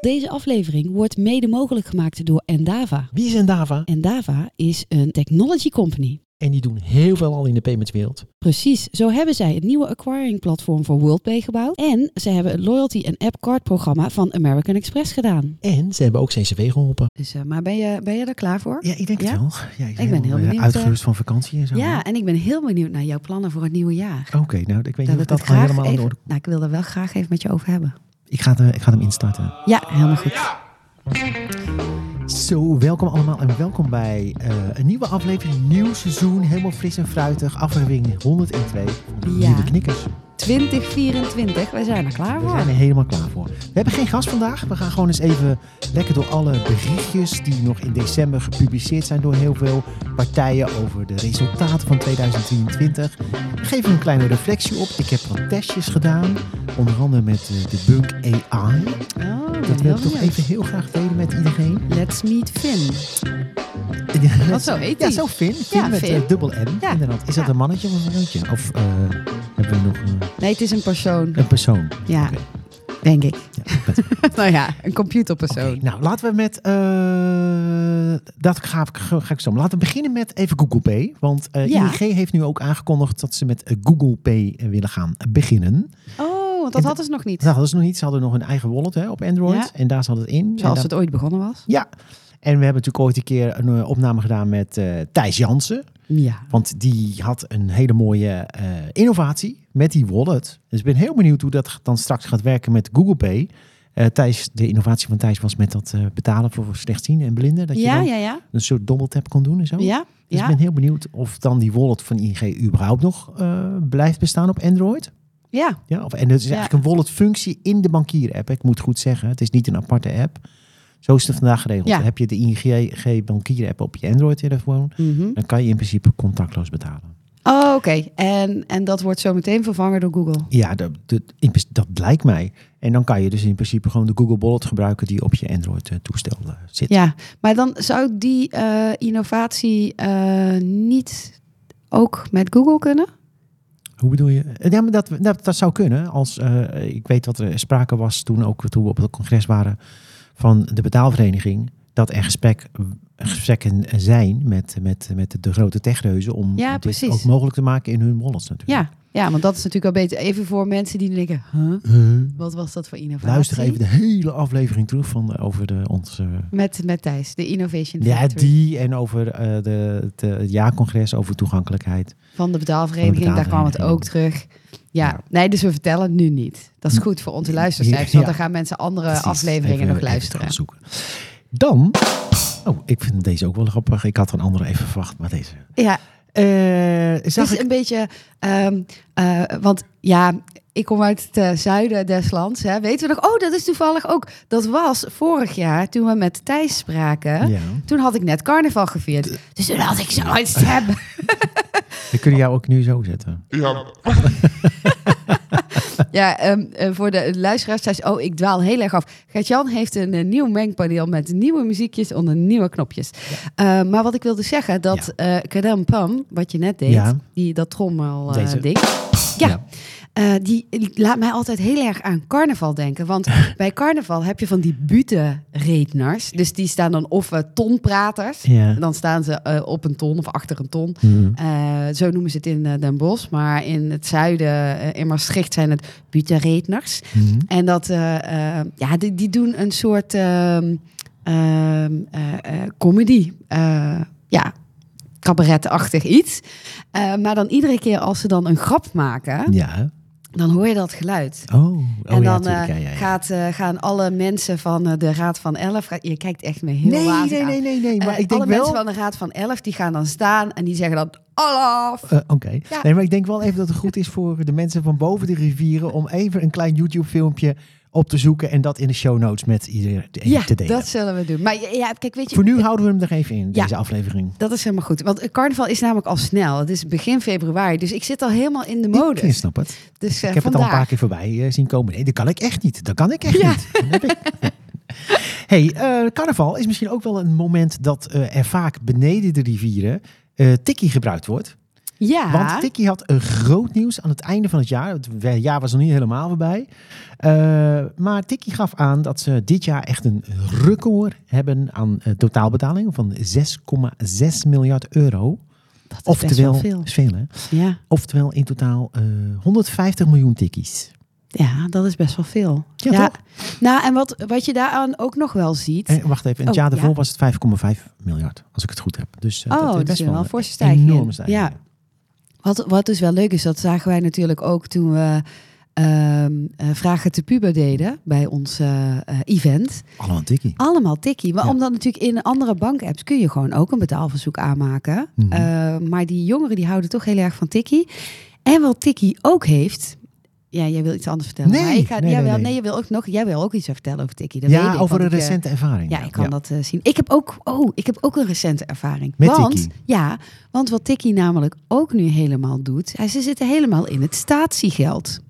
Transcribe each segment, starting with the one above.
Deze aflevering wordt mede mogelijk gemaakt door Endava. Wie is Endava? Endava is een technology company. En die doen heel veel al in de paymentswereld. Precies, zo hebben zij het nieuwe acquiring platform voor WorldPay gebouwd. En ze hebben het loyalty en app card programma van American Express gedaan. En ze hebben ook CCW geholpen. Dus, uh, maar ben je, ben je er klaar voor? Ja, ik denk Ja? het wel. Ja, Ik ben heel eh, benieuwd, Uitgerust van vakantie en zo. Ja, en ik ben heel benieuwd naar jouw plannen voor het nieuwe jaar. Oké, nou, ik weet niet Daar of dat al graag helemaal in orde Nou, ik wil er wel graag even met je over hebben. Ik ga, het, eh, ik ga hem instarten. Ja, helemaal goed. Zo, welkom allemaal en welkom bij eh, een nieuwe aflevering, nieuw seizoen, helemaal fris en fruitig, aflevering 102 van de Ja. Nieuwe Knikkers. 2024, wij zijn er klaar We voor. zijn er helemaal klaar voor. We hebben geen gast vandaag. We gaan gewoon eens even lekker door alle berichtjes die nog in december gepubliceerd zijn door heel veel partijen over de resultaten van 2023. We geven een kleine reflectie op. Ik heb wat testjes gedaan, onder andere met eh, de Bunk AI. Oh, Dat wil ik toch even heel graag delen met iedereen. Let's meet Finn. Wat zo heet Ja, zo Finn. Finn Ja, met Finn. eh, dubbel N. Ja. Inderdaad. Is dat Ja. een mannetje of een vrouwtje? Of eh, hebben we nog eh, Nee, het is een persoon. een persoon? Ja, denk ik. Ja, nou ja, een computerpersoon. Nou, laten we met. eh, dat ga ik, ga ik zo. Laten we beginnen met even Google Pay. Want eh Ja. ING heeft nu ook aangekondigd dat ze met eh, Google Pay eh, willen gaan beginnen. Oh, want dat En hadden ze nog niet. Dat hadden ze nog niet. Ze hadden nog een eigen wallet hè, op Android. Ja. En daar zat het in. Zoals het ooit begonnen was. Ja. En we hebben natuurlijk ooit een keer een eh, opname gedaan met eh Thijs Jansen. Ja. Want die had een hele mooie eh, innovatie met die wallet. Dus ik ben heel benieuwd hoe dat dan straks gaat werken met Google Pay. Eh Thijs, de innovatie van Thijs was met dat eh, betalen voor slechtzienden en blinden. Dat je Ja, dan ja, ja. een soort dobbeltap kon doen en zo. Ja, Dus ik ben heel benieuwd of dan die wallet van ING überhaupt nog eh, blijft bestaan op Android. Ja, Ja, of, en het is eigenlijk een wallet functie in de bankier-app. Ik moet goed zeggen, het is niet een aparte app. Zo is het vandaag geregeld. Dan heb je de ING bankier-app op je Android-telefoon. Mhm. Dan kan je in principe contactloos betalen. Oh, oké. En, en dat wordt zo meteen vervangen door Google. Ja, dat, dat, dat lijkt mij. En dan kan je dus in principe gewoon de Google Wallet gebruiken die op je Android-toestel eh, zit. Ja, maar dan zou die eh, innovatie eh, niet ook met Google kunnen? Hoe bedoel je? Eh, Ja, maar dat, dat, dat zou kunnen. Als, eh, ik weet wat er sprake was toen ook toen we op het congres waren van de betaalvereniging. Dat er gesprek, gesprekken zijn met, met, met de grote techreuzen om Ja, dit precies. ook mogelijk te maken in hun wallets natuurlijk. Ja, ja, want dat is natuurlijk wel beter. Even voor mensen die denken, huh? Huh? wat was dat voor innovatie? Luister even de hele aflevering terug van eh, over de, onze Met, met Thijs, de Innovation Ja, Factory die en over eh, de, het, eh, het jaarcongres over toegankelijkheid. van de betaalvereniging. Van de Daar kwam het ook terug. Ja, Ja. nee, dus we vertellen het nu niet. Dat is goed voor onze luistercijfers, want dan gaan mensen andere Precies. afleveringen Even- nog even luisteren. Dan, oh, ik vind deze ook wel grappig. Ik had er een andere even verwacht, maar deze. Ja, Eh het is ik, een beetje, ehm, eh, want ja, ik kom uit het eh, zuiden des lands. Hè. Weten we nog? Oh, dat is toevallig ook. Dat was vorig jaar toen we met Thijs spraken. ja, Toen had ik net carnaval gevierd. Dus toen had ik zoiets hebben. we kunnen jou ook nu zo zetten. Ja, ehm, eh, voor de luisteraars zei ze, oh, ik dwaal heel erg af. Gert-Jan heeft een eh, nieuw mengpaneel met nieuwe muziekjes onder nieuwe knopjes. Eh, maar wat ik wilde zeggen, dat eh Kadam Pam, wat je net deed, Ja. die, dat trommel eh, ding. Ja, Eh, die laat mij altijd heel erg aan carnaval denken. Want bij carnaval heb je van die bute-redners. Dus die staan dan of eh, tonpraters. Ja. Dan staan ze eh, op een ton of achter een ton. Mhm. Zo noemen ze het in Den Bosch. Maar in het zuiden, in Maastricht, zijn het butenredners. Mhm. En dat, ja, die, die doen een soort ehm, ehm, eh, eh, comedy. Ja, cabaretachtig iets. Maar dan iedere keer als ze dan een grap maken, Ja. Dan hoor je dat geluid. Oh, oh en ja, dan eh, ja, ja, ja. Gaat, eh, gaan alle mensen van eh, de Raad van Elf... Je kijkt echt me heel Nee, nee, nee, nee, nee. Maar ik denk alle wel... mensen van de Raad van Elf, die gaan dan staan en die zeggen dan... Olaf! Eh, Oké. Ja. Nee, maar ik denk wel even dat het goed is voor de mensen van boven de rivieren om even een klein YouTube-filmpje op te zoeken en dat in de show notes met iedereen ja, te delen. dat zullen we doen. Maar ja, kijk, weet je... Voor nu houden we hem er even in, Ja. deze aflevering. Dat is helemaal goed. Want carnaval is namelijk al snel. Het is begin februari. Dus ik zit al helemaal in de Ik modus. snap het. Dus eh, ik heb vandaag. het al een paar keer voorbij eh, zien komen. Nee, dat kan ik echt niet. Dat kan ik echt Ja. niet. Dat heb ik. hey, eh, carnaval is misschien ook wel een moment dat eh, er vaak beneden de rivieren eh tikkie gebruikt wordt. Ja. Want Tikkie had een groot nieuws aan het einde van het jaar. Het jaar was nog niet helemaal voorbij. Uh, maar Tikkie gaf aan dat ze dit jaar echt een record hebben aan uh, totaalbetalingen van 6,6 miljard euro. Dat is Oftewel, veel. is veel hè? Ja. Oftewel in totaal uh, 150 miljoen tikkies. Ja, dat is best wel veel. Ja? Nou, en wat, wat je daaraan ook nog wel ziet. En wacht even, in het Oh, jaar daarvoor ja. was het 5,5 miljard, als ik het goed heb. Dus uh, Oh, dat is best wel een forse stijging. enorme stijging. Ja. Wat, wat dus wel leuk is, dat zagen wij natuurlijk ook toen we ehm, eh, Vragen te Puber deden bij ons eh, eh, event. Allemaal tikkie. Allemaal tikkie. Maar Ja. omdat natuurlijk in andere bankapps kun je gewoon ook een betaalverzoek aanmaken. Mhm. Eh, maar die jongeren die houden toch heel erg van tikkie. En wat tikkie ook heeft... Ja, jij wil iets anders vertellen. Nee, maar ik ga, nee, jawel, nee, nee, je wil ook nog, jij wil ook iets vertellen over tikkie. Dat weet Ja, ik, over een ik, eh, recente ervaring. ja, ik kan dat eh, zien. Ik heb ook, oh, ik heb ook een recente ervaring. Met want? Ja, want wat Tikkie namelijk ook nu helemaal doet, hij, ze zitten helemaal in het statiegeld.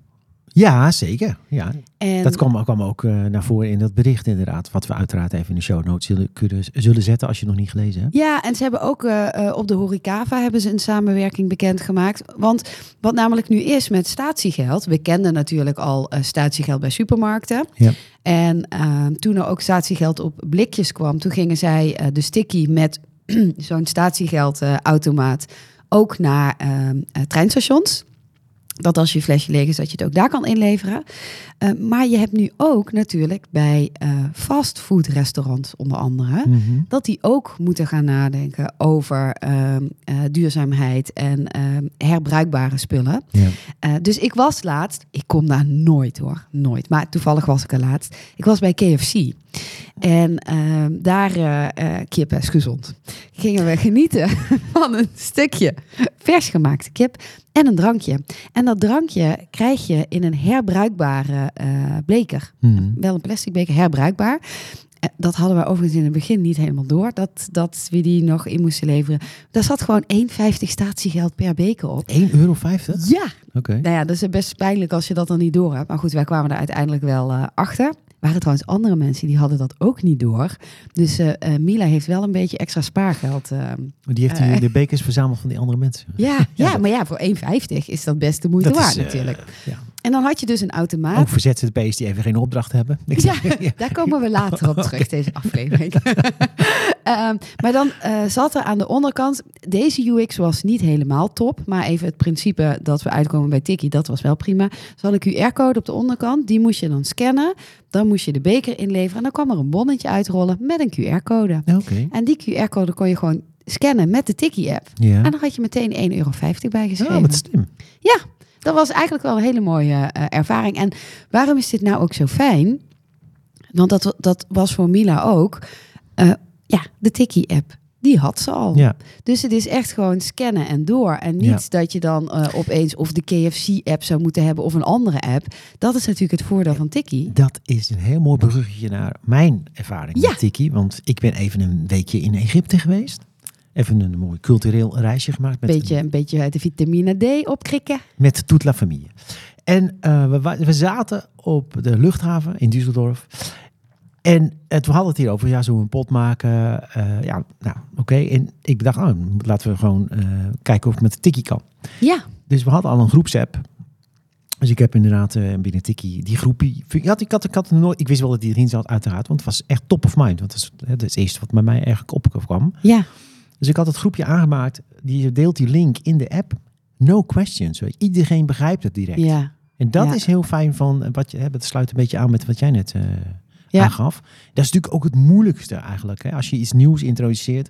Ja, zeker. Ja, En dat kwam, kwam ook eh, naar voren in dat bericht inderdaad. Wat we uiteraard even in de show notes zullen, kunnen, zullen zetten als je nog niet gelezen hebt. Ja, en ze hebben ook eh, eh, op de Horecava hebben ze een samenwerking bekendgemaakt. Want wat namelijk nu is met statiegeld, we kenden natuurlijk al statiegeld bij supermarkten. Ja. En eh, toen er ook statiegeld op blikjes kwam, toen gingen zij de sticky met zo'n statiegeldautomaat ook naar eh, eh, treinstations. Dat als je flesje leeg is, dat je het ook daar kan inleveren. Eh, maar je hebt nu ook natuurlijk bij eh fastfoodrestaurants onder andere Mhm. dat die ook moeten gaan nadenken over ehm, eh, duurzaamheid en ehm, herbruikbare spullen. Ja. Dus ik was laatst, ik kom daar nooit hoor, nooit. Maar toevallig was ik er laatst. Ik was bij KFC. En ehm, daar, eh eh, kip is gezond, gingen we genieten van een stukje vers gemaakte kip en een drankje. En dat drankje krijg je in een herbruikbare eh, beker Mhm. wel een plastic beker, herbruikbaar. Dat hadden we overigens in het begin niet helemaal door, dat, dat we die nog in moesten leveren. Daar zat gewoon 1,50 statiegeld per beker op. 1,50 euro? Ja, Oké. nou ja, dat is best pijnlijk als je dat dan niet door hebt. Maar goed, wij kwamen er uiteindelijk wel achter. Waren trouwens andere mensen die hadden dat ook niet door. Dus eh, eh, Mila heeft wel een beetje extra spaargeld. eh. Die heeft die, de bekers verzameld van die andere mensen. ja, ja, maar ja, voor 1,50 is dat best de moeite Dat waard natuurlijk. ja. En dan had je dus een automaat. Ook voor ZZP'ers die even geen opdracht hebben. Ik Ja, zeg- ja. daar komen we later op terug, deze aflevering. Ehm, maar dan eh, zat er aan de onderkant, deze UX was niet helemaal top, maar even het principe dat we uitkomen bij Tiki, dat was wel prima. Ze hadden een QR-code op de onderkant, die moest je dan scannen, dan moest je de beker inleveren en dan kwam er een bonnetje uitrollen met een QR-code. Oké. En die QR-code kon je gewoon scannen met de Tiki-app. Ja. En dan had je meteen 1,50 euro bijgeschreven. Oh, wat slim. Ja, dat was eigenlijk wel een hele mooie eh, ervaring. En waarom is dit nou ook zo fijn? Want dat, dat was voor Mila ook. Eh, ja, de Tikkie-app, die had ze al. Ja. Dus het is echt gewoon scannen en door. En niet dat je dan eh, opeens of de KFC-app zou moeten hebben of een andere app. Dat is natuurlijk het voordeel van Tikkie. Dat is een heel mooi bruggetje naar mijn ervaring Ja. met Tiki. Want ik ben even een weekje in Egypte geweest. Even een mooi cultureel reisje gemaakt met, Beetje, een beetje de vitamine D opkrikken. met Toute la Familie. En eh, we, we zaten op de luchthaven in Düsseldorf. En het, we hadden het hier over, ja, zo een pot maken. eh, ja, nou, oké. En ik bedacht, oh, laten we gewoon eh, kijken of ik met de Tiki kan. Ja, Dus we hadden al een groepsapp. Dus ik heb inderdaad eh, binnen Tiki die groepie. Ik had, ik, had, ik, had nooit, ik wist wel dat die erin zat, uiteraard. Want het was echt top of mind. Want dat is, hè, dat is het eerste wat bij mij eigenlijk opkwam. ja, Dus ik had het groepje aangemaakt. Die deelt die link in de app. No questions. weet je. Iedereen begrijpt het direct. ja. En dat Ja. is heel fijn van eh, wat je hebt. Het sluit een beetje aan met wat jij net Ja. aangaf. Dat is natuurlijk ook het moeilijkste eigenlijk. Hè? Als je iets nieuws introduceert.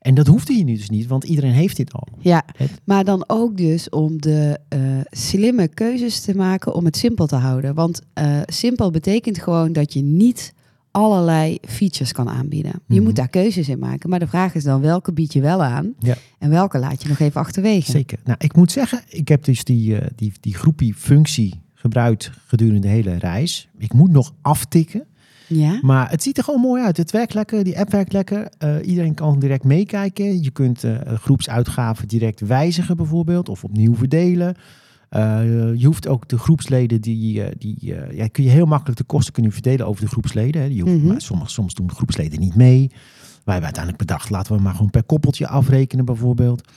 En dat hoeft hier nu dus niet, want iedereen heeft dit al. Ja, Het- maar dan ook dus om de eh, slimme keuzes te maken om het simpel te houden. Want simpel betekent gewoon dat je niet allerlei features kan aanbieden. Je Mhm. moet daar keuzes in maken. Maar de vraag is dan welke bied je wel aan Ja. en welke laat je nog even achterwege. Zeker. Nou, ik moet zeggen, ik heb dus die, eh, die, die groepie functie gebruikt gedurende de hele reis. Ik moet nog aftikken, Ja, maar het ziet er gewoon mooi uit. Het werkt lekker, die app werkt lekker. Eh, iedereen kan direct meekijken. Je kunt eh, groepsuitgaven direct wijzigen bijvoorbeeld of opnieuw verdelen. Eh, je hoeft ook de groepsleden, die, eh, die eh, ja, kun je heel makkelijk de kosten kunnen verdelen over de groepsleden. hè. Je hoeft, Mhm. maar sommige, soms doen de groepsleden niet mee. Wij hebben uiteindelijk bedacht, laten we maar gewoon per koppeltje afrekenen bijvoorbeeld.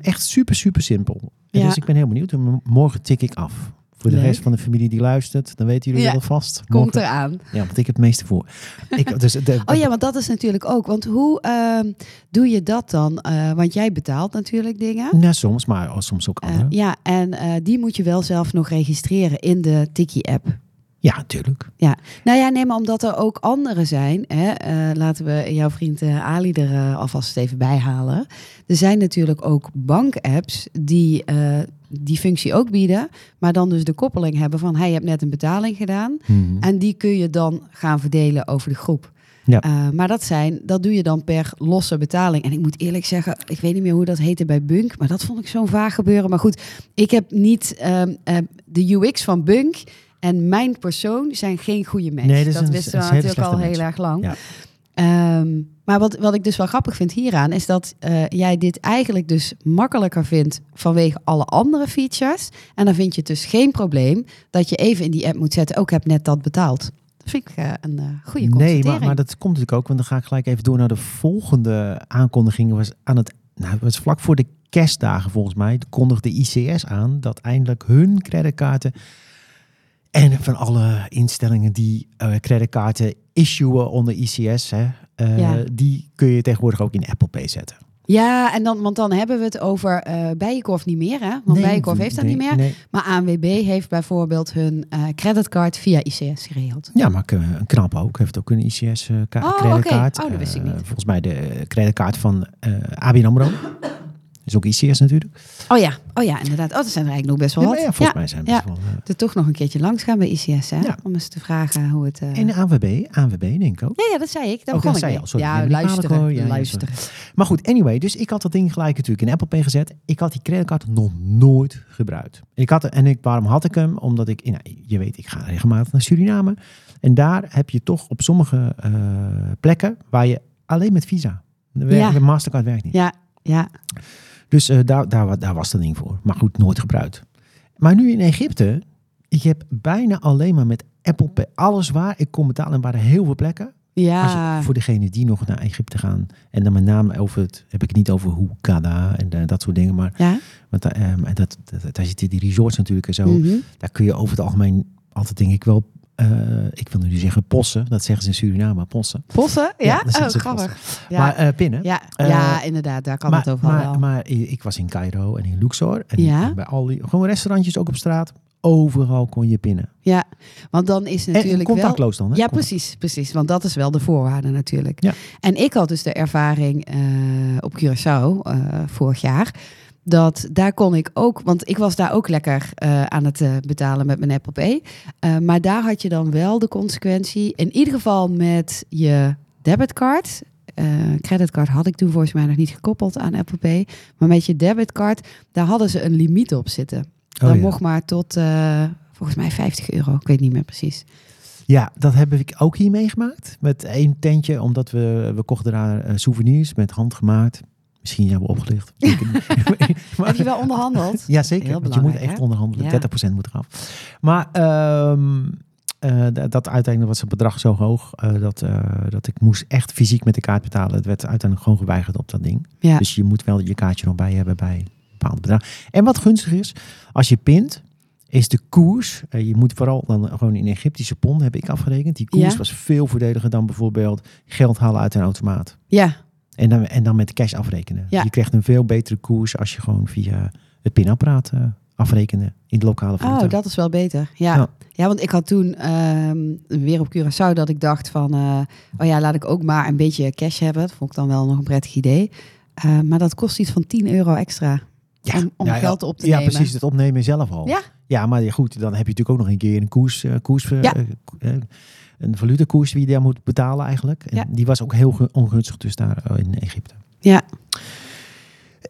Echt super, super simpel. Ja. Dus ik ben heel benieuwd. Morgen tik ik af. Voor de Leuk. rest van de familie die luistert, dan weten jullie Ja, dat vast. Komt Morgen- eraan. Ja, want ik heb het meeste voor. ik, dus de, Oh ja, want dat is natuurlijk ook. Want hoe ehm, doe je dat dan? Eh, want jij betaalt natuurlijk dingen. Ja, soms, maar soms ook Eh, andere. ja, en eh, die moet je wel zelf nog registreren in de Tiki-app. Ja, natuurlijk. Nou ja, nee, maar omdat er ook anderen zijn. Hè, eh, laten we jouw vriend eh, Ali er eh, alvast even bij halen. Er zijn natuurlijk ook bankapps die die functie ook bieden. Maar dan dus de koppeling hebben van... hij hebt net een betaling gedaan. Mhm. En die kun je dan gaan verdelen over de groep. Ja. Maar dat, zijn, dat doe je dan per losse betaling. En ik moet eerlijk zeggen, ik weet niet meer hoe dat heette bij Bunk. Maar dat vond ik zo'n vaag gebeuren. Maar goed, ik heb niet ehm, eh, de UX van Bunk... En mijn persoon zijn geen goede. Nee, dat wisten we natuurlijk al heel erg lang. Ja. Ehm, maar wat, wat ik dus wel grappig vind hieraan, is dat eh, jij dit eigenlijk dus makkelijker vindt vanwege alle andere features. En dan vind je het dus geen probleem dat je even in die app moet zetten, ook ik heb net dat betaald. Dat vind ik eh, een eh, goede Nee, constatering. maar, maar dat komt natuurlijk ook, want dan ga ik gelijk even door naar de volgende aankondiging. Was aan het, nou, het was vlak voor de kerstdagen volgens mij, kondigde ICS aan dat eindelijk hun creditkaarten en van alle instellingen die eh creditkaarten issuen onder ICS, hè, eh, Ja. die kun je tegenwoordig ook in Apple Pay zetten. Ja, en dan, want dan hebben we het over eh Bijenkorf niet meer, hè? Want Nee, Bijenkorf heeft dat nee, niet meer. nee. Maar ANWB heeft bijvoorbeeld hun creditcard via ICS geregeld. Ja, maar een knap ook. Heeft ook een ICS ka- Oh. Oh, dat wist ik niet. volgens mij de creditkaart van ABN AMRO. Is ook ICS natuurlijk. Oh ja, oh ja, inderdaad. Oh, dat zijn er eigenlijk nog best wel Ja, wat. ja, volgens mij zijn het Ja. wel... Er toch nog een keertje langs gaan bij ICS, hè? Ja. Om eens te vragen hoe het... eh, En de ANWB, ANWB denk ik ook. Ja, ja, dat zei ik. Daar Oh, begon dat ik zei al. Sorry, ja, luisteren. Maar goed, anyway, dus ik had dat ding gelijk natuurlijk in Apple Pay gezet. Ik had die creditcard nog nooit gebruikt. Ik had, en ik, waarom had ik hem? Omdat ik, nou, je weet, ik ga regelmatig naar Suriname. En daar heb je toch op sommige eh, plekken waar je alleen met Visa. De, de Mastercard werkt niet. Ja, ja. Dus eh, daar, daar, wa- daar was dat ding voor. Maar goed, nooit gebruikt. Maar nu in Egypte, ik heb bijna alleen maar met Apple Pay alles waar ik kon betalen. En er waren heel veel plekken. Ja, voor degenen die nog naar Egypte gaan. En dan met name over het, heb ik het niet over Hoekada en eh, dat soort dingen. Maar ja. want, daar, ehm, dat, dat, daar zitten die resorts natuurlijk en zo. Mhm. Daar kun je over het algemeen altijd denk ik wel, eh, ik wil nu zeggen possen. Dat zeggen ze in Suriname, possen. Possen? Ja? Ja, oh, grappig. Ja. Maar eh, pinnen. ja. eh, ja, inderdaad. Daar kan maar, het overal maar, wel. maar ik was in Cairo en in Luxor. En Ja. bij al die, gewoon restaurantjes ook op straat. Overal kon je pinnen. ja, want dan is En natuurlijk wel... contactloos dan, hè? Ja, precies, precies. Want dat is wel de voorwaarde natuurlijk. Ja. En ik had dus de ervaring op Curaçao vorig jaar. Dat daar kon ik ook, want ik was daar ook lekker eh, aan het eh, betalen met mijn Apple Pay. Eh, maar daar had je dan wel de consequentie, in ieder geval met je debitcard. creditcard had ik toen volgens mij nog niet gekoppeld aan Apple Pay. Maar met je debitcard, daar hadden ze een limiet op zitten. Oh, dat ja. mocht maar tot, volgens mij 50 euro. Ik weet niet meer precies. Ja, dat heb ik ook hier meegemaakt. Met één tentje, omdat we, we kochten daar souvenirs met handgemaakt. Misschien hebben we opgelicht. Maar- Heb je wel onderhandeld? Ja, zeker. Want je moet echt hè? onderhandelen. Ja. 30% moet eraf. Maar ehm, eh, dat uiteindelijk was het bedrag zo hoog eh, dat, eh, dat ik moest echt fysiek met de kaart betalen. Het werd uiteindelijk gewoon geweigerd op dat ding. Ja. Dus je moet wel je kaartje nog bij hebben bij een bepaald bedrag. En wat gunstig is, als je pint, is de koers. je moet vooral dan gewoon in Egyptische pond heb ik afgerekend. Die koers Ja. was veel voordeliger dan bijvoorbeeld geld halen uit een automaat. Ja, En dan, en dan met cash afrekenen. Ja. Je krijgt een veel betere koers als je gewoon via het pinapparaat eh afrekenen in de lokale valuta. oh, dat is wel beter. Ja, ja. Ja. want ik had toen ehm, weer op Curaçao dat ik dacht van... eh, oh ja, laat ik ook maar een beetje cash hebben. Dat vond ik dan wel nog een prettig idee. Eh, maar dat kost iets van 10 euro extra om, om Ja, ja, geld op te ja, nemen. precies. Het opnemen zelf al. Ja. Ja, maar ja, goed, dan heb je natuurlijk ook nog een keer een koers, eh, koers eh, Ja. eh, een valutakoers die je daar moet betalen eigenlijk. En Ja. die was ook heel ongunstig dus daar in Egypte. Ja,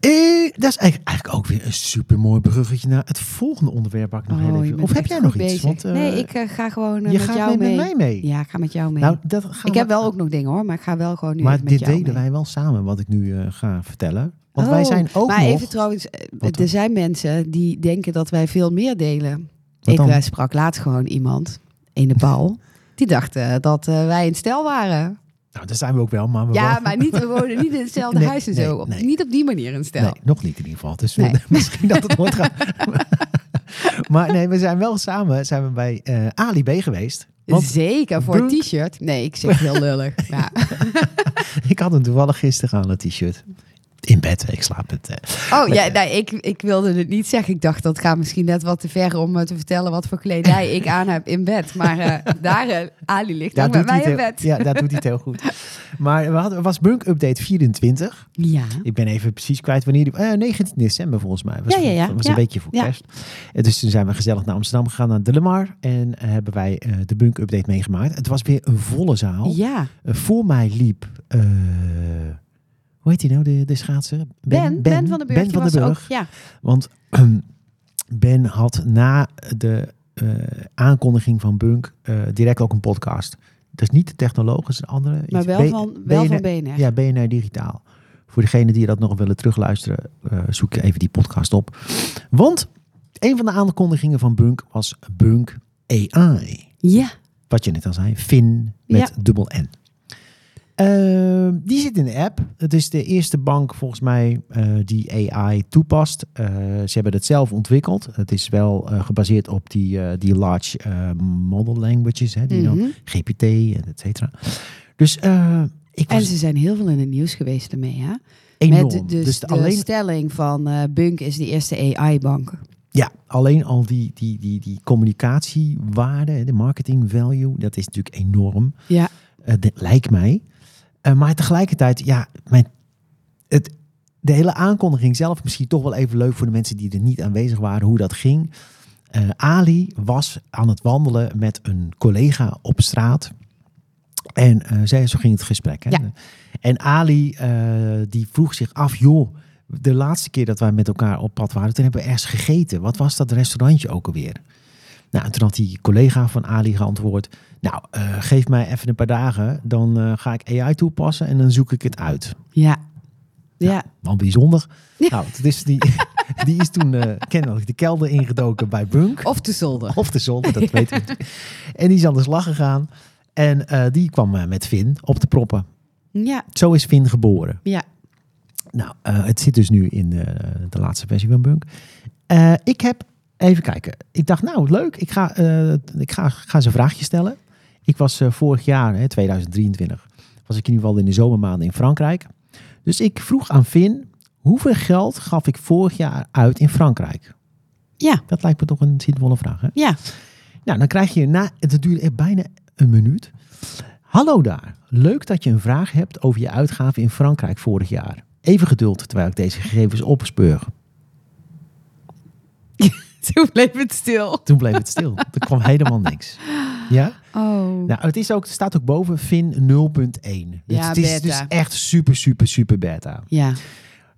Eh, dat is eigenlijk, eigenlijk ook weer een super mooi bruggetje naar het volgende onderwerp. Waar ik nog Oh, even, of heb jij nog iets? bezig. Want, nee, ik ga gewoon je met gaat jou mee mee. met mij mee. Ja, ik ga met jou mee. Nou, dat gaan ik we- heb wel ook nog dingen hoor, maar ik ga wel gewoon nu Maar met dit jou mee. wij wel samen, wat ik nu ga vertellen. Want Oh, wij zijn ook maar nog... even trouwens, eh, Wat er zijn mensen die denken dat wij veel meer delen. Wat ik dan? eh, sprak laatst gewoon iemand in de bal. Die dacht eh, dat wij een stel waren. Nou, daar zijn we ook wel, maar we Ja, wonen- maar niet, we wonen niet in hetzelfde Nee, huis en nee, zo. Op- nee. Niet op die manier een stel. Nee, nog niet in ieder geval. Dus misschien dat het wordt gaan. maar nee, we zijn wel samen zijn we bij eh, Ali B geweest. Want Zeker, voor een t-shirt. Nee, ik zeg heel lullig. Ja. ik had hem toevallig gisteren aan, een t-shirt. In bed, ik slaap het. eh. Oh ja, nee, ik, ik wilde het niet zeggen. Ik dacht dat gaat misschien net wat te ver om eh, te vertellen wat voor kledij ik aan heb in bed. Maar eh, daar, Ali ligt Daar met mij in bed. ja, daar doet hij heel goed. Maar we hadden, was Bunk Update 24. Ja. Ik ben even precies kwijt wanneer die... eh 19 december volgens mij. Was, Ja, ja, ja. was Ja. een beetje voor kerst. En dus toen zijn we gezellig naar Amsterdam gegaan, naar De Lamar. En hebben wij de Bunk Update meegemaakt. Het was weer een volle zaal. Ja. Voor mij liep... hoe heet hij nou, de, de schaatser? Ben, ben, van de Burg. Ben van er Burg. Ook, ja. Want Ben had na de eh, aankondiging van Bunk eh, direct ook een podcast. Dat is niet de technologische, een andere. Maar wel B- van, wel BNR van BNR. Ja, BNR Digitaal. Voor degenen die dat nog willen terugluisteren, eh, zoek je even die podcast op. Want een van de aankondigingen van Bunk was Bunk AI. Ja. Wat je net al zei, Fin met Ja. dubbel N. Eh, die zit in de app. Het is de eerste bank volgens mij eh, die AI toepast. Eh, ze hebben het zelf ontwikkeld. Het is wel eh, gebaseerd op die, die large model languages, hè, die dan Mhm. GPT en et cetera. Dus ik En ze zijn heel veel in het nieuws geweest ermee, hè? enorm. Met de, dus dus de alleen, stelling van Bunk is de eerste AI-bank. ja, alleen al die, die, die, die communicatiewaarde, de marketing value, dat is natuurlijk enorm. Ja. Lijkt mij. Eh, maar tegelijkertijd, ja, mijn, het, de hele aankondiging zelf misschien toch wel even leuk voor de mensen die er niet aanwezig waren, hoe dat ging. Eh, Ali was aan het wandelen met een collega op straat. En eh, zij, zo ging het gesprek. Hè? Ja. En Ali die vroeg zich af, joh, de laatste keer dat wij met elkaar op pad waren, toen hebben we ergens gegeten. Wat was dat restaurantje ook alweer? Nou, en toen had die collega van Ali geantwoord, nou, eh, geef mij even een paar dagen, dan eh, ga ik AI toepassen en dan zoek ik het uit. Ja. Ja. Wat bijzonder. Nou, het is die, die is toen eh, kennelijk de kelder ingedoken bij Bunk. Of de zolder. Of de zolder, dat weten we natuurlijk. En die is aan de slag gegaan. En die kwam met Finn op de proppen. Ja. Zo is Finn geboren. Ja. Nou, het zit dus nu in de, de laatste versie van Bunk. Ik heb, even kijken. Ik dacht, nou leuk, ik ga, eh, ik ga, ga ze een vraagje stellen. Ik was eh, vorig jaar, hè, 2023, was ik in ieder geval in de zomermaanden in Frankrijk. Dus ik vroeg aan Finn, hoeveel geld gaf ik vorig jaar uit in Frankrijk? Ja. Dat lijkt me toch een zinvolle vraag, hè? Ja. Nou, dan krijg je na, het duurde bijna een minuut. Hallo daar, leuk dat je een vraag hebt over je uitgaven in Frankrijk vorig jaar. Even geduld terwijl ik deze gegevens opspeur. Toen bleef het stil. Toen bleef het stil. Er kwam helemaal niks. Ja? Oh. Nou, het is ook, staat ook boven Fin 0.1. Dus Ja, het is beta. dus echt super, super, super beta. Ja.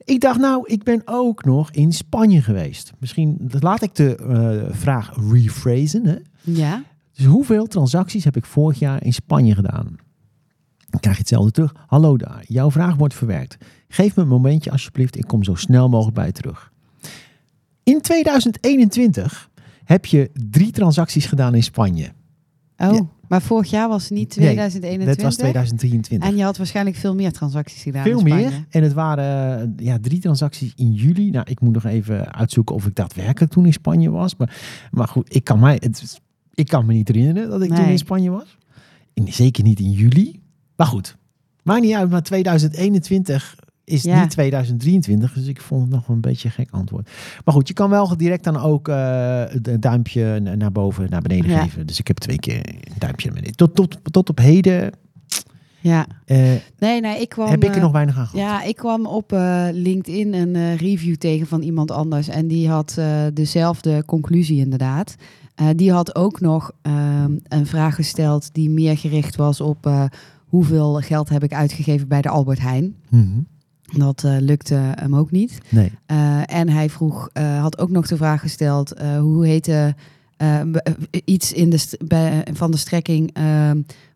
Ik dacht, nou, ik ben ook nog in Spanje geweest. Misschien laat ik de eh, vraag rephrasen. Hè? Ja. Dus hoeveel transacties heb ik vorig jaar in Spanje gedaan? Dan krijg je hetzelfde terug. Hallo daar, jouw vraag wordt verwerkt. Geef me een momentje alsjeblieft, ik kom zo snel mogelijk bij je terug. In 2021 heb je drie transacties gedaan in Spanje. Oh. Ja. Maar vorig jaar was het niet Nee, 2021. Dat was 2023. En je had waarschijnlijk veel meer transacties gedaan Veel in Spanje. meer. En het waren eh, ja, drie transacties in juli. Nou, ik moet nog even uitzoeken of ik daadwerkelijk toen in Spanje was. Maar, maar goed, ik kan, mij, het, ik kan me niet herinneren dat ik toen Nee. in Spanje was. In, zeker niet in juli. Maar goed, maakt niet uit. Maar 2021 is Ja. niet 2023. Dus ik vond het nog een beetje een gek antwoord. Maar goed, je kan wel direct dan ook eh een duimpje na- naar boven, naar beneden Ja. geven. Dus ik heb twee keer een duimpje naar beneden. Tot, tot, tot op heden Ja. eh, Nee, nee, ik kwam... heb ik er eh, nog weinig aan gehad. Ja, ik kwam op eh, LinkedIn een eh, review tegen van iemand anders. En die had eh, dezelfde conclusie inderdaad. Eh, die had ook nog ehm, een vraag gesteld die meer gericht was op eh, hoeveel geld heb ik uitgegeven bij de Albert Heijn. Mhm. Dat eh, lukte hem ook niet. Nee. Eh, en hij vroeg, eh, had ook nog de vraag gesteld, hoe heette iets in de bij, van de strekking, eh,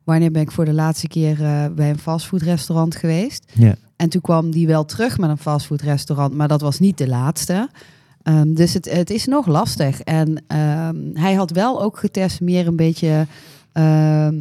wanneer ben ik voor de laatste keer bij een fastfoodrestaurant geweest? Ja. En toen kwam die wel terug met een fastfoodrestaurant, maar dat was niet de laatste. Ehm, dus het, het is nog lastig. En ehm, hij had wel ook getest meer een beetje ehm,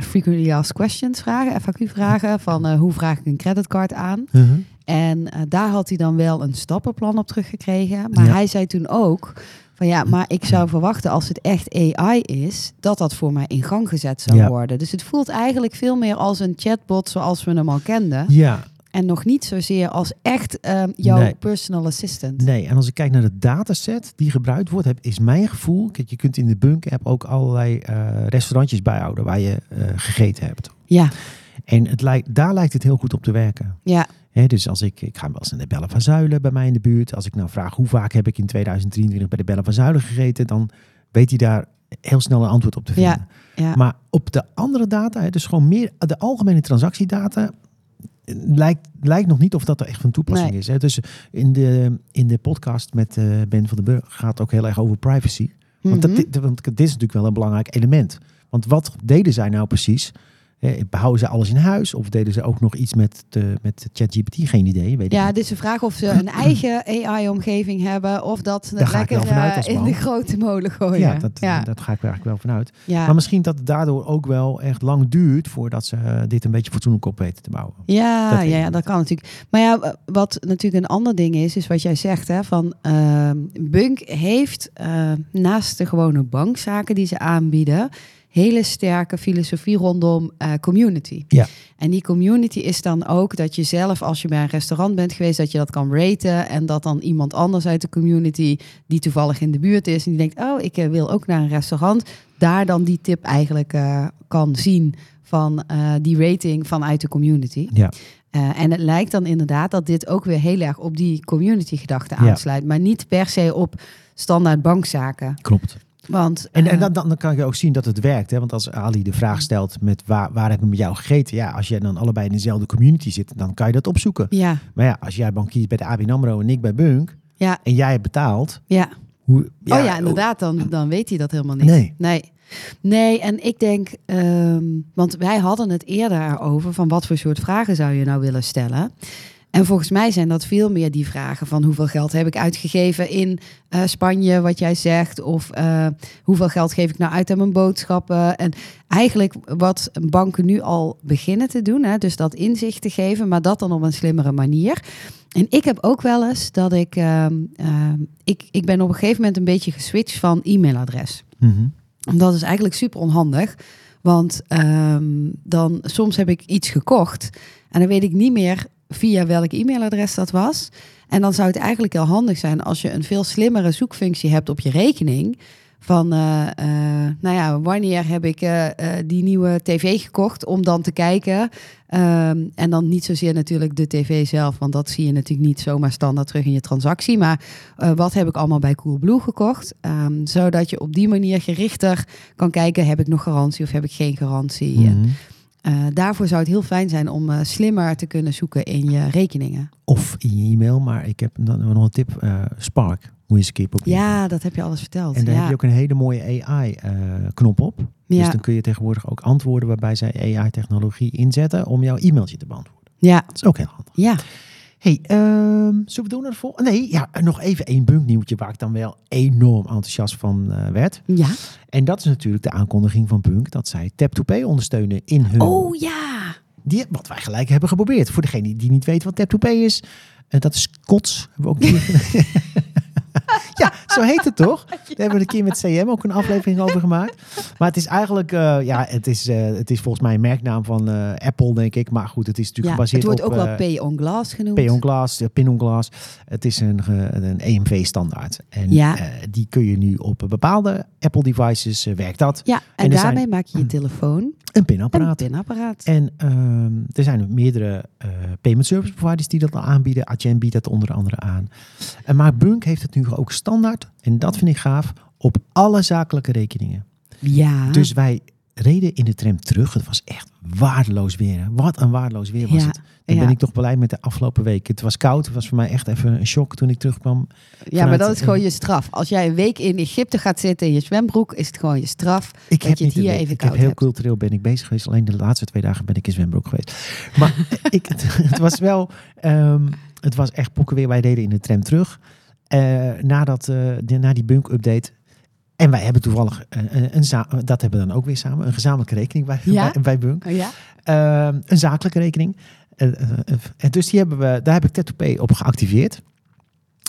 frequently asked questions vragen, FAQ-vragen, van eh, hoe vraag ik een creditcard aan. Mhm. En eh, daar had hij dan wel een stappenplan op teruggekregen. Maar Ja. hij zei toen ook van ja, maar ik zou verwachten als het echt AI is, dat dat voor mij in gang gezet zou Ja. worden. Dus het voelt eigenlijk veel meer als een chatbot zoals we hem al kenden. Ja, En nog niet zozeer als echt ehm, jouw Nee. personal assistant. nee. En als ik kijk naar de dataset die gebruikt wordt, heb, is mijn gevoel. Kijk, je kunt in de Bunk-app ook allerlei eh, restaurantjes bijhouden waar je eh, gegeten hebt. Ja, En het lijkt, daar lijkt het heel goed op te werken. ja, Hè, dus als ik, ik ga wel eens naar de Bellen van Zuilen bij mij in de buurt. Als ik nou vraag hoe vaak heb ik in 2023 bij de Bellen van Zuilen gegeten, dan weet hij daar heel snel een antwoord op te vinden. ja. Maar op de andere data, dus gewoon meer de algemene transactiedata, lijkt, lijkt nog niet of dat er echt van toepassing Nee. is. Hè. Dus in de, in de podcast met eh, Ben van den Burg gaat het ook heel erg over privacy. Want, Mhm. dat, want dit is natuurlijk wel een belangrijk element. Want wat deden zij nou precies? Eh, behouden ze alles in huis? Of deden ze ook nog iets met, de, met ChatGPT? Geen idee. Weet Ja, dit is de vraag of ze een eigen AI-omgeving hebben of dat ze het lekker vanuit eh, in de grote molen gooien. ja, dat, ja. dat ga ik er eigenlijk wel vanuit. ja. Maar misschien dat het daardoor ook wel echt lang duurt voordat ze eh, dit een beetje fatsoenlijk op weten te bouwen. Ja, Dat ja, ja, dat kan natuurlijk. Maar ja, wat natuurlijk een ander ding is, is wat jij zegt, hè, van ehm, Bunk heeft eh, naast de gewone bankzaken die ze aanbieden, hele sterke filosofie rondom eh, community. Ja. En die community is dan ook dat je zelf, als je bij een restaurant bent geweest, dat je dat kan raten en dat dan iemand anders uit de community die toevallig in de buurt is en die denkt, oh, ik eh, wil ook naar een restaurant, daar dan die tip eigenlijk eh, kan zien van die rating vanuit de community. Ja. En het lijkt dan inderdaad dat dit ook weer heel erg op die community gedachte Ja. aansluit, maar niet per se op standaard bankzaken. Klopt. Want En, en eh, dan, dan kan je ook zien dat het werkt. Hè? Want als Ali de vraag stelt met waar, waar heb ik met jou gegeten? Ja, als jij dan allebei in dezelfde community zit, dan kan je dat opzoeken. ja, Maar ja, als jij bankier bij de ABN AMRO en ik bij Bunk ja, en jij hebt betaald. ja. Hoe, oh ja, inderdaad, dan, dan weet hij dat helemaal niet. Nee. Nee, nee en ik denk, ehm, want wij hadden het eerder over van wat voor soort vragen zou je nou willen stellen. En volgens mij zijn dat veel meer die vragen van hoeveel geld heb ik uitgegeven in eh, Spanje, wat jij zegt, of eh, hoeveel geld geef ik nou uit aan mijn boodschappen. En eigenlijk wat banken nu al beginnen te doen, hè, dus dat inzicht te geven, maar dat dan op een slimmere manier. En ik heb ook wel eens dat ik, ehm, ehm, ik, ik ben op een gegeven moment een beetje geswitcht van e-mailadres. Mhm. En dat is eigenlijk super onhandig. Want ehm, dan soms heb ik iets gekocht en dan weet ik niet meer via welk e-mailadres dat was. En dan zou het eigenlijk heel handig zijn als je een veel slimmere zoekfunctie hebt op je rekening. Van, eh, eh, nou ja, wanneer heb ik eh, die nieuwe tv gekocht om dan te kijken. Ehm, en dan niet zozeer natuurlijk de tv zelf, want dat zie je natuurlijk niet zomaar standaard terug in je transactie. Maar wat heb ik allemaal bij Coolblue gekocht? Ehm, zodat je op die manier gerichter kan kijken, heb ik nog garantie of heb ik geen garantie? Mhm. Eh, daarvoor zou het heel fijn zijn om eh, slimmer te kunnen zoeken in je rekeningen. Of in je e-mail, maar ik heb nog een tip. eh, Spark moet je eens een keer proberen. Ja, dat heb je alles verteld. En daar ja. heb je ook een hele mooie AI-knop op. Dus dan kun je tegenwoordig ook antwoorden waarbij zij AI-technologie inzetten om jouw e-mailtje te beantwoorden. ja, Dat is ook heel handig. ja, Hey, ehm, zullen we doen naar de volgende? Nee, ja, nog even één bunknieuwtje waar ik dan wel enorm enthousiast van eh, werd. ja. En dat is natuurlijk de aankondiging van Bunk dat zij Tap2Pay ondersteunen in hun... Oh ja. Die, wat wij gelijk hebben geprobeerd. Voor degene die niet weet wat Tap2Pay is, eh, dat is kots. Hebben we ook keer- ja, zo heet het toch? Daar hebben we een keer met CM ook een aflevering over gemaakt. Maar het is eigenlijk, eh, ja, het is, eh, het is volgens mij een merknaam van eh, Apple, denk ik. Maar goed, het is natuurlijk ja. Het gebaseerd wordt op... ook wel pay on glass genoemd. Pay on Glass, Pin on Glass. Het is een, een EMV-standaard. En Ja. die kun je nu op bepaalde Apple-devices, eh, werkt dat. Ja, en, En zijn- daarmee maak je je telefoon Een een pinapparaat. pinapparaat. En ehm, er zijn meerdere payment service providers die dat al aanbieden. Adyen biedt dat onder andere aan. En maar Bunk heeft het nu ook standaard. En dat vind ik gaaf. Op alle zakelijke rekeningen. Ja. Dus wij reden in de tram terug. Het was echt waardeloos weer. hè. Wat een waardeloos weer was Ja, het. Dan ja. ben ik toch blij met de afgelopen week. Het was koud. Het was voor mij echt even een shock toen ik terugkwam. ja, maar dat is gewoon je straf. Als jij een week in Egypte gaat zitten in je zwembroek, is het gewoon je straf. Ik Dat heb je het hier even Ik heb koud heel hebt. cultureel ben ik bezig geweest. Alleen de laatste twee dagen ben ik in zwembroek geweest. Maar ik, het was wel, ehm, het was echt pokken weer. Wij deden in de tram terug. Eh nadat, eh, de, na die bunk update. En wij hebben toevallig, een, een, een dat hebben we dan ook weer samen, een gezamenlijke rekening bij, Ja? bij, bij Bunk. Oh, ja? Ehm, een zakelijke rekening. Eh, eh, eh, en dus die hebben we, daar heb ik TattooPay op geactiveerd.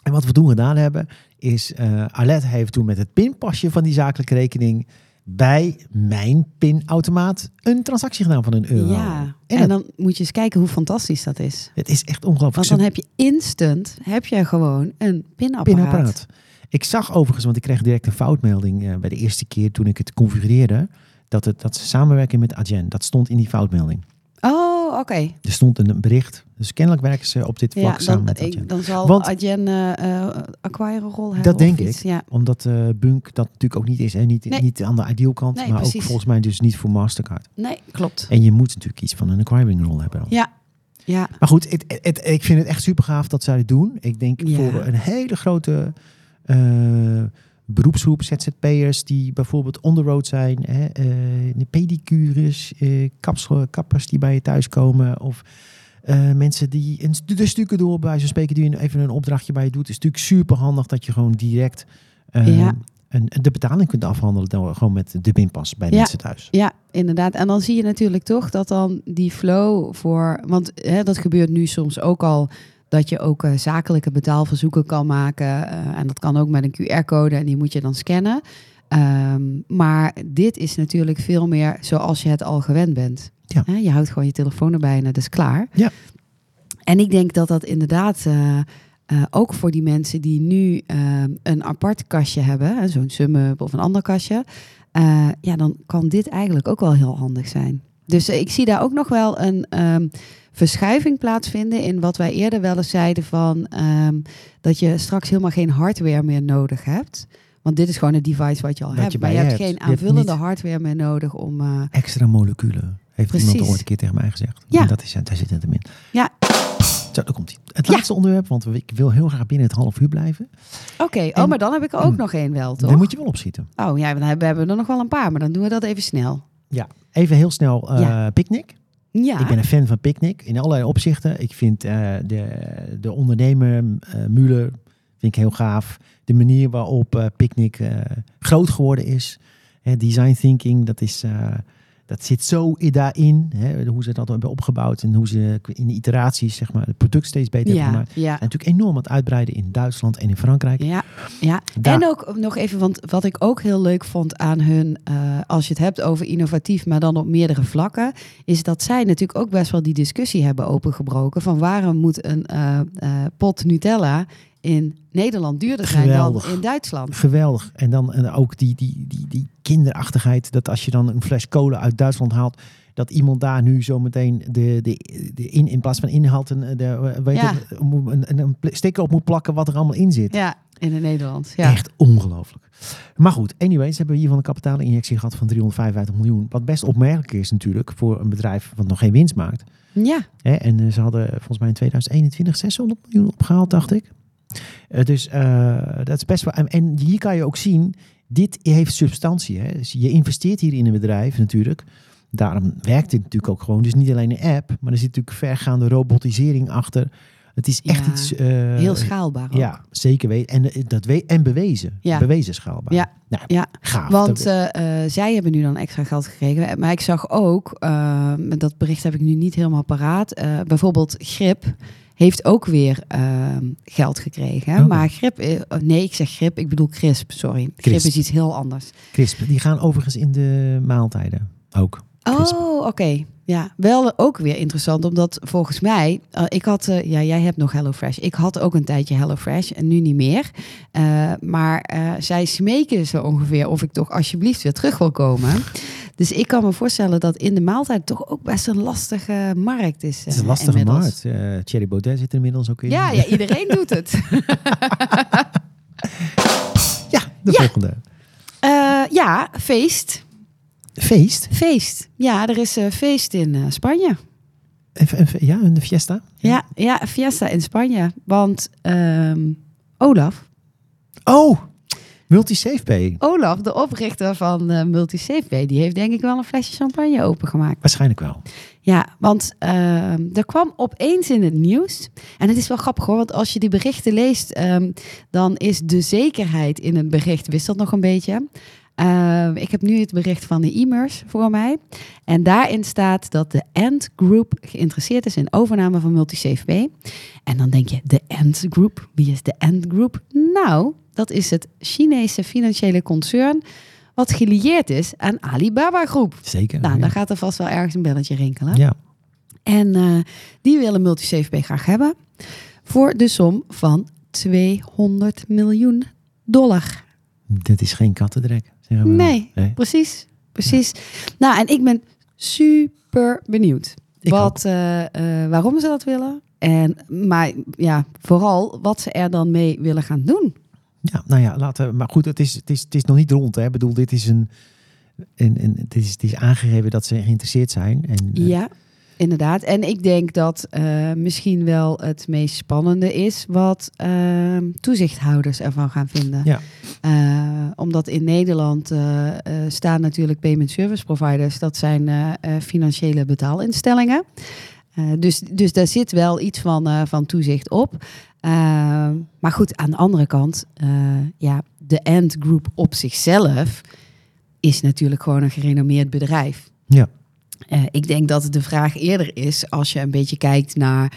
En wat we toen gedaan hebben, is eh Arlette heeft toen met het pinpasje van die zakelijke rekening bij mijn pinautomaat een transactie gedaan van een euro. Ja, En en, dat- dan moet je eens kijken hoe fantastisch dat is. Het is echt ongelooflijk. Want dan heb je instant, heb je gewoon een pinapparaat. pinapparaat. Ik zag overigens, want ik kreeg direct een foutmelding eh, bij de eerste keer toen ik het configureerde, dat, het, dat ze samenwerken met Adyen. Dat stond in die foutmelding. Oh, oké. Er stond een bericht. Dus kennelijk werken ze op dit vlak Ja, samen dan, met Adyen. ik, dan zal Want- Adyen eh, acquire rol hebben. Dat denk iets. ik. Ja. Omdat eh Bunk dat natuurlijk ook niet is. Hè? Niet, Nee. niet aan de ideal kant, Nee, maar ook volgens mij dus niet voor Mastercard. Nee, klopt. En je moet natuurlijk iets van een acquiring rol hebben. dan. Ja, ja. Maar goed, het, het, het- ik vind het echt super gaaf dat zij het doen. Ik denk Ja. voor een hele grote beroepsgroep ZZP'ers die bijvoorbeeld on the road zijn. Hè, eh, pedicures, eh, kapsel- kappers die bij je thuis komen. Of eh, mensen die een, de stukken door bij van spreken die even een opdrachtje bij je doet. Het is natuurlijk super handig dat je gewoon direct eh, Ja. een, de betaling kunt afhandelen. Dan gewoon met de pinpas bij Ja. mensen thuis. Ja, inderdaad. En dan zie je natuurlijk toch dat dan die flow voor... Want hè, dat gebeurt nu soms ook al... dat je ook eh, zakelijke betaalverzoeken kan maken. eh, en dat kan ook met een QR-code en die moet je dan scannen. Ehm, maar dit is natuurlijk veel meer zoals je het al gewend bent. Ja. Je houdt gewoon je telefoon erbij en het is klaar. Ja. En ik denk dat dat inderdaad... eh, ook voor die mensen die nu ehm, een apart kastje hebben, zo'n SumUp of een ander kastje, ja, dan kan dit eigenlijk ook wel heel handig zijn. Dus eh, ik zie daar ook nog wel een ehm, verschuiving plaatsvinden in wat wij eerder wel eens zeiden van ehm, dat je straks helemaal geen hardware meer nodig hebt. Want dit is gewoon een device wat je al Wat hebt. je maar je hebt hebt. geen hebt aanvullende hardware meer nodig om. eh, Extra moleculen. Heeft iemand Precies. ooit een keer tegen mij gezegd. Ja. En dat is, daar zit het hem in. Ja. Zo, daar komt hij. Het Ja. laatste onderwerp, want ik wil heel graag binnen het half uur blijven. Oké, oh, maar dan heb ik er ook nog één wel, toch? Dan moet je wel opschieten. Oh ja, we hebben er nog wel een paar, maar dan doen we dat even snel. Even heel snel, eh Ja. Picnic. Ja, Ik ben een fan van Picnic in allerlei opzichten. Ik vind eh, de, de ondernemer eh Muller vind ik heel gaaf. De manier waarop Picnic groot geworden is. Design thinking, dat, is, dat zit zo daarin. Hè, hoe ze dat hebben opgebouwd en hoe ze in de iteraties zeg maar, het product steeds beter hebben ja, gemaakt. ja. En natuurlijk enorm aan het uitbreiden in Duitsland en in Frankrijk. Ja, ja. Daar- en ook nog even, want wat ik ook heel leuk vond aan hun, eh, als je het hebt over innovatief, maar dan op meerdere vlakken, is dat zij natuurlijk ook best wel die discussie hebben opengebroken van waarom moet een eh, eh, pot Nutella in Nederland duurder zijn Geweldig. dan in Duitsland. Geweldig. En dan en ook die, die, die, die kinderachtigheid. Dat als je dan een fles cola uit Duitsland haalt. Dat iemand daar nu zo meteen de, de, de in, in plaats van inhoud een, de, weet Ja. het, een, een, een sticker op moet plakken wat er allemaal in zit. Ja, in het Nederlands. Ja. Echt ongelooflijk. Maar goed, anyways, hebben hiervan een kapitaalinjectie gehad van 355 miljoen. Wat best opmerkelijk is natuurlijk voor een bedrijf wat nog geen winst maakt. Ja, en eh, ze hadden volgens mij in 2021 600 miljoen opgehaald, dacht ik. Dus dat is best wel. En, hier kan je ook zien, dit heeft substantie. Hè? Dus je investeert hier in een bedrijf natuurlijk. Daarom werkt dit natuurlijk ook gewoon. Dus niet alleen een app, maar er zit natuurlijk vergaande robotisering achter. Het is echt Ja, iets. eh, heel schaalbaar ook. Ja, zeker weten. En, eh, dat we en bewezen. Ja. Bewezen schaalbaar. Ja. Nou, Ja. gaaf. Want zij hebben nu dan extra geld gekregen. Maar ik zag ook, dat bericht heb ik nu niet helemaal paraat. bijvoorbeeld Grip heeft ook weer eh, geld gekregen. Oh. Maar Grip, eh, nee, ik zeg Grip, ik bedoel Crisp, sorry. Grip Crisp. is iets heel anders. Crisp, die gaan overigens in de maaltijden ook. Crisp. Oh, oké. Ja, wel ook weer interessant, omdat volgens mij, eh, ik had, eh, ja, jij hebt nog HelloFresh. Ik had ook een tijdje HelloFresh en nu niet meer. Maar zij smeken zo ongeveer of ik toch alsjeblieft weer terug wil komen. Dus ik kan me voorstellen dat in de maaltijd toch ook best een lastige markt is. Het is een eh, lastige inmiddels. markt. Eh Thierry Baudet zit er inmiddels ook in. Ja, ja, iedereen doet het. Ja, de Ja. volgende. Eh, ja, feest. Feest. Feest. Ja, er is eh, feest in eh, Spanje. Een- een- ja, een fiesta. Ja, ja, fiesta in Spanje. Want ehm, Olaf, Oh, MultiSafePay. Olaf, de oprichter van uh, MultiSafePay, die heeft denk ik wel een flesje champagne opengemaakt. Waarschijnlijk wel. Ja, want uh, er kwam opeens in het nieuws. En het is wel grappig hoor, want als je die berichten leest, um, dan is de zekerheid in het bericht wisselt nog een beetje. Uh, ik heb nu het bericht van de e-mails voor mij. En daarin staat dat de Ant Group geïnteresseerd is in overname van MultiSafePay. En dan denk je, de Ant Group, wie is de Ant Group? Nou, dat is het Chinese financiële concern wat gelieerd is aan Alibaba Groep. Zeker. Nou, ja. dan gaat er vast wel ergens een belletje rinkelen. Ja. En uh, die willen MultiSafePay graag hebben voor de som van 200 miljoen dollar. Dat is geen kattendrek. Zeggen we Nee, nee, precies. Precies. Nou, en ik ben super benieuwd. Ik wat, uh, uh, waarom ze dat willen. En, maar ja, vooral wat ze er dan mee willen gaan doen. Ja, nou ja, laten we. Maar goed, het is, het is, het is nog niet rond. Hè? Ik bedoel, dit is een. een, een het, is, het is aangegeven dat ze geïnteresseerd zijn. En, uh, ja, inderdaad. En ik denk dat uh, misschien wel het meest spannende is wat uh, toezichthouders ervan gaan vinden. Ja. Uh, omdat in Nederland staan natuurlijk payment service providers. Dat zijn financiële betaalinstellingen. Dus, dus daar zit wel iets van, van toezicht op. Uh, maar goed, aan de andere kant, ja, de Ant Group op zichzelf is natuurlijk gewoon een gerenommeerd bedrijf. Ja. Ik denk dat de vraag eerder is, als je een beetje kijkt naar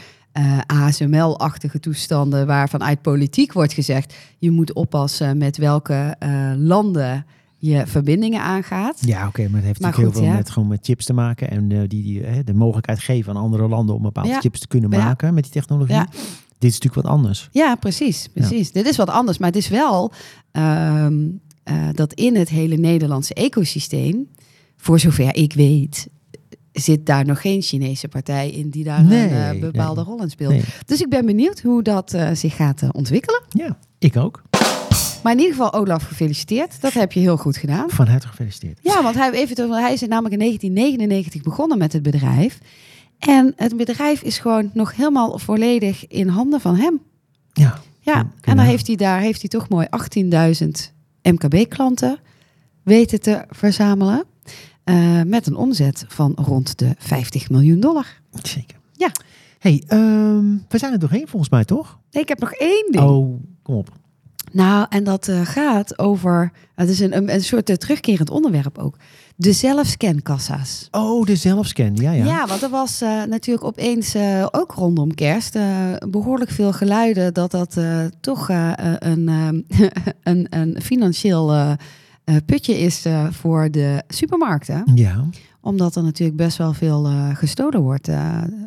ASML-achtige toestanden, waar vanuit politiek wordt gezegd, je moet oppassen met welke landen je verbindingen aangaat. Ja, oké, okay, maar het heeft maar natuurlijk goed, heel veel ja. met, gewoon met chips te maken en die, die de mogelijkheid geven aan andere landen om bepaalde ja. chips te kunnen maken met die technologie. Dit is natuurlijk wat anders. Ja, precies. precies. Dit is wat anders, maar het is wel um, uh, dat in het hele Nederlandse ecosysteem, voor zover ik weet, zit daar nog geen Chinese partij in die daar nee, een uh, bepaalde nee, rol in speelt. Nee. Dus ik ben benieuwd hoe dat zich gaat ontwikkelen. Ja, ik ook. Maar in ieder geval, Olaf, gefeliciteerd. Dat heb je heel goed gedaan. Van harte gefeliciteerd. Ja, want hij, even, hij is namelijk in 1999 begonnen met het bedrijf. En het bedrijf is gewoon nog helemaal volledig in handen van hem. Ja. Ja, en dan heeft hij daar heeft hij toch mooi 18.000 MKB-klanten weten te verzamelen. Uh, met een omzet van rond de 50 miljoen dollar. Zeker. Ja. hey, um, we zijn er doorheen volgens mij, toch? Nee, ik heb nog één ding. Oh, kom op. Nou, en dat uh, gaat over. Het is een, een, een soort uh, terugkerend onderwerp ook. De zelfscankassa's. Oh, de zelfscan, ja, ja. Ja, want er was uh, natuurlijk opeens ook rondom kerst behoorlijk veel geluiden dat dat toch een, een, een financieel putje is voor de supermarkten. Ja. Omdat er natuurlijk best wel veel gestolen wordt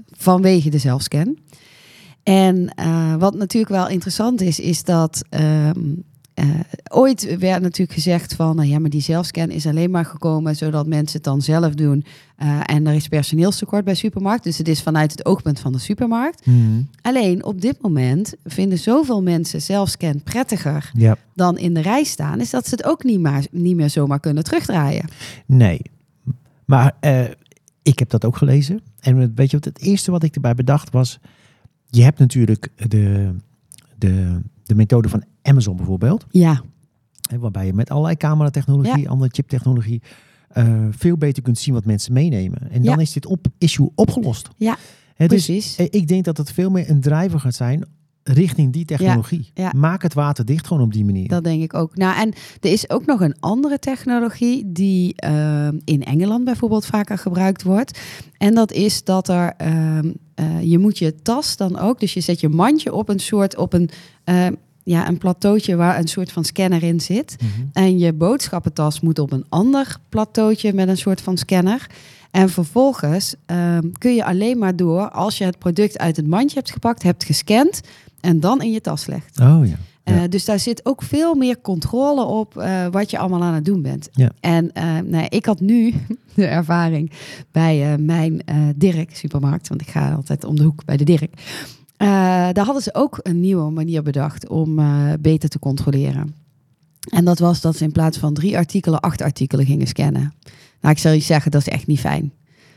vanwege de zelfscan. En uh, wat natuurlijk wel interessant is, is dat um, uh, ooit werd natuurlijk gezegd van, nou ja, maar die zelfscan is alleen maar gekomen zodat mensen het dan zelf doen. Uh, en er is personeelstekort bij supermarkt, dus het is vanuit het oogpunt van de supermarkt. Mm. Alleen op dit moment vinden zoveel mensen zelfscan prettiger dan in de rij staan, is dat ze het ook niet, maar, niet meer zomaar kunnen terugdraaien. Nee, maar uh, ik heb dat ook gelezen. En weet je wat, het eerste wat ik erbij bedacht was je hebt natuurlijk de, de, de methode van Amazon bijvoorbeeld. Ja. Waarbij je met allerlei cameratechnologie, Ja. andere chiptechnologie, uh, veel beter kunt zien wat mensen meenemen. En dan Ja. is dit op issue opgelost. Ja, dus precies. eh, ik denk dat het veel meer een driver gaat zijn richting die technologie. ja. Maak het water dicht gewoon op die manier. Dat denk ik ook. Nou, en er is ook nog een andere technologie die uh, in Engeland bijvoorbeeld vaker gebruikt wordt. En dat is dat er, uh, je moet je tas dan ook, dus je zet je mandje op een soort, op een, uh, ja, een plateautje waar een soort van scanner in zit. Mhm. En je boodschappentas moet op een ander plateautje met een soort van scanner. En vervolgens um, kun je alleen maar door als je het product uit het mandje hebt gepakt, hebt gescand en dan in je tas legt. Oh ja. Uh, dus daar zit ook veel meer controle op uh, wat je allemaal aan het doen bent. Ja. En uh, nou, ik had nu de ervaring bij mijn Dirk supermarkt, want ik ga altijd om de hoek bij de Dirk. daar hadden ze ook een nieuwe manier bedacht om beter te controleren. En dat was dat ze in plaats van drie artikelen, acht artikelen gingen scannen. Nou, ik zal je zeggen, dat is echt niet fijn.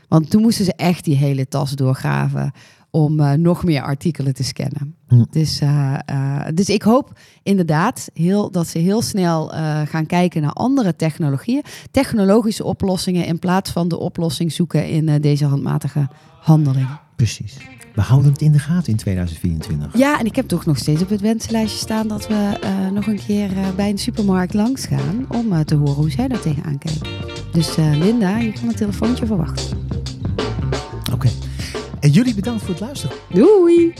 Want toen moesten ze echt die hele tas doorgraven om eh, nog meer artikelen te scannen. Hm. Dus, eh, eh, dus ik hoop inderdaad heel, dat ze heel snel gaan kijken naar andere technologieën, technologische oplossingen in plaats van de oplossing zoeken in deze handmatige handeling. Precies. We houden het in de gaten in 2024. Ja, en ik heb toch nog steeds op het wensenlijstje staan dat we nog een keer bij een supermarkt langs gaan om te horen hoe zij daar tegenaan kijken. Dus Linda, je kan een telefoontje verwachten. En jullie bedankt voor het luisteren. Doei!